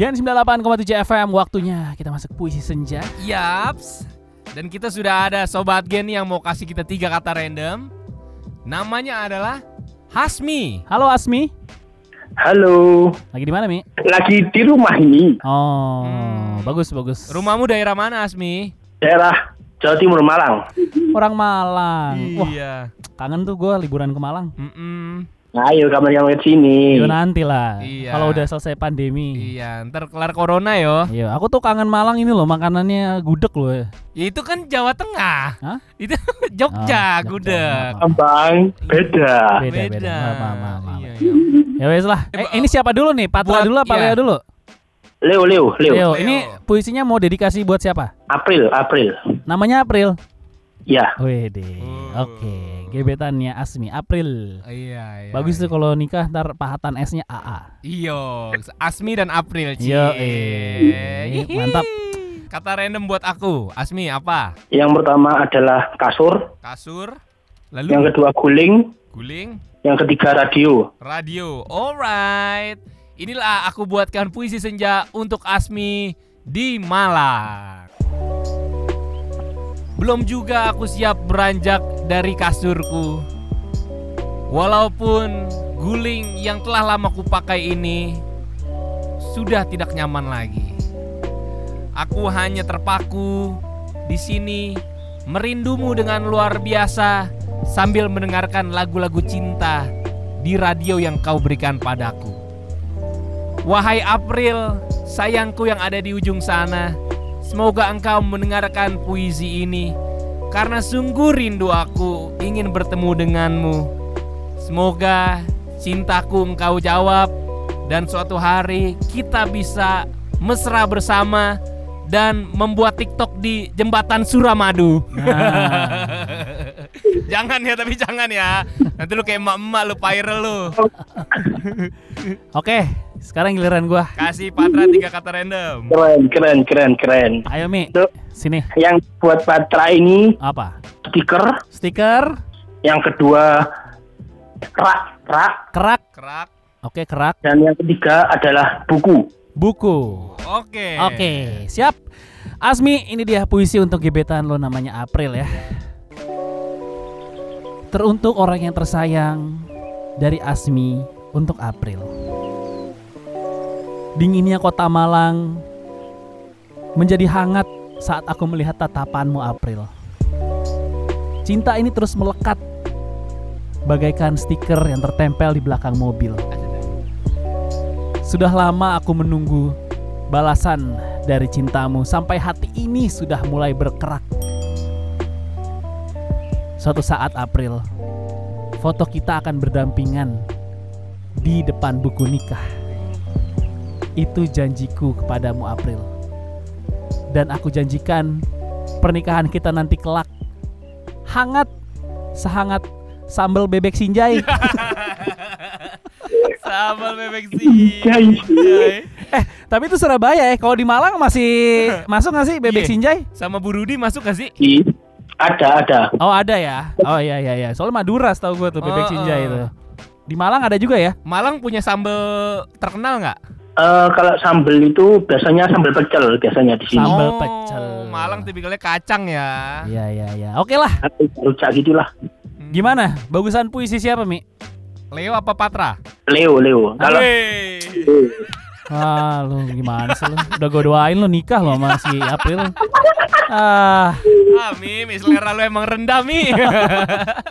Gen 98,7 FM waktunya kita masuk puisi senja. Yaps. Dan kita sudah ada sobat Gen yang mau kasih kita tiga kata random. Namanya adalah Hasmi. Halo Asmi, Halo, lagi di mana Mi? lagi di rumah ini, Oh, Hmm. bagus bagus. Rumahmu daerah mana Hasmi? daerah Jawa Timur Malang. Orang Malang. Wah, Iya. kangen tuh gue liburan ke Malang. Mm-mm. Nah, ayo kamu-kamu ke sini. Yo nanti lah. Iya. Kalau udah selesai pandemi. Iya, ntar kelar corona yo. Iya, aku tuh kangen Malang ini loh makanannya gudeg loh. ya. Ya itu kan Jawa Tengah. Hah? Itu Oh, Jogja, Jogja. gudeg. Abang, beda. Beda, beda. Maaf, maaf, maaf, maaf. Iya, iya. Ya wes lah. Eh, ini siapa dulu nih? Patra Buat- dulu apa iya. Leo dulu? Leo, Leo. Leo, Leo. ini puisinya mau dedikasi buat siapa? April, April. Namanya April. Ya, Wede. Oh. Oke, gebetannya Asmi April. Iya, iya. Bagus tuh iya. kalau nikah ntar pahatan S-nya AA. Iyo, Asmi dan April. Cie. Yo, eh. Mantap. Kata random buat aku. Asmi apa? yang pertama adalah kasur, Kasur. yang Lalu kedua guling, guling. yang ketiga radio. Radio. Alright. Inilah aku buatkan puisi senja untuk Asmi di Malang. Belum juga aku siap beranjak dari kasurku. Walaupun guling yang telah lama kupakai ini sudah tidak nyaman lagi. Aku hanya terpaku di sini merindumu dengan luar biasa sambil mendengarkan lagu-lagu cinta di radio yang kau berikan padaku. Wahai April, sayangku yang ada di ujung sana, semoga engkau mendengarkan puisi ini karena sungguh rindu aku ingin bertemu denganmu. Semoga cintaku engkau jawab dan suatu hari kita bisa mesra bersama dan membuat TikTok di jembatan Suramadu. Nah, jangan ya tapi jangan ya. Nanti lu kayak emak-emak lu viral lu. Oke, sekarang giliran gua. Kasih Patra tiga kata random. Keren, keren, keren, keren. Ayo Mi, Tuh, sini. yang buat Patra ini Apa? stiker, Stiker, yang kedua rak, rak, kerak. Kerak. Oke, kerak. dan yang ketiga adalah buku. Buku. Oke. Oke, siap. Asmi, ini dia puisi untuk gebetan lo namanya April ya. Teruntuk orang yang tersayang dari Asmi untuk April. Dinginnya kota Malang menjadi hangat saat aku melihat tatapanmu April. Cinta ini terus melekat bagaikan stiker yang tertempel di belakang mobil. Sudah lama aku menunggu balasan dari cintamu sampai hati ini sudah mulai berkerak. Suatu saat April, foto kita akan berdampingan di depan buku nikah. Itu janjiku kepadamu April. Dan aku janjikan pernikahan kita nanti kelak hangat sehangat sambal bebek sinjai. Sambal bebek. Sinjai. Eh, tapi itu Surabaya ya. Kalau di Malang masih masuk nggak sih bebek Iya. sinjai? Sama Bu Rudi masuk gak sih? Ih, Ada, ada. Oh ada ya. Oh iya iya iya. Soalnya Madura tahu gue tuh bebek Oh, sinjai oh. itu. Di Malang ada juga ya? Malang punya sambal terkenal nggak? Eh, kalau sambel itu biasanya sambal pecel biasanya di sini. Sambal oh, pecel. Malang tipikalnya kacang ya. Iya iya iya. Oke lah. Rujak gitulah. Hmm. Gimana? Bagusan puisi siapa Mi? Leo apa Patra? Leo, Leo. Kalau. Ah lu gimana sih lu? Udah gue doain lu nikah lo sama si April. Ah. Ah, Mi, Mi, selera lu emang rendah, Mi.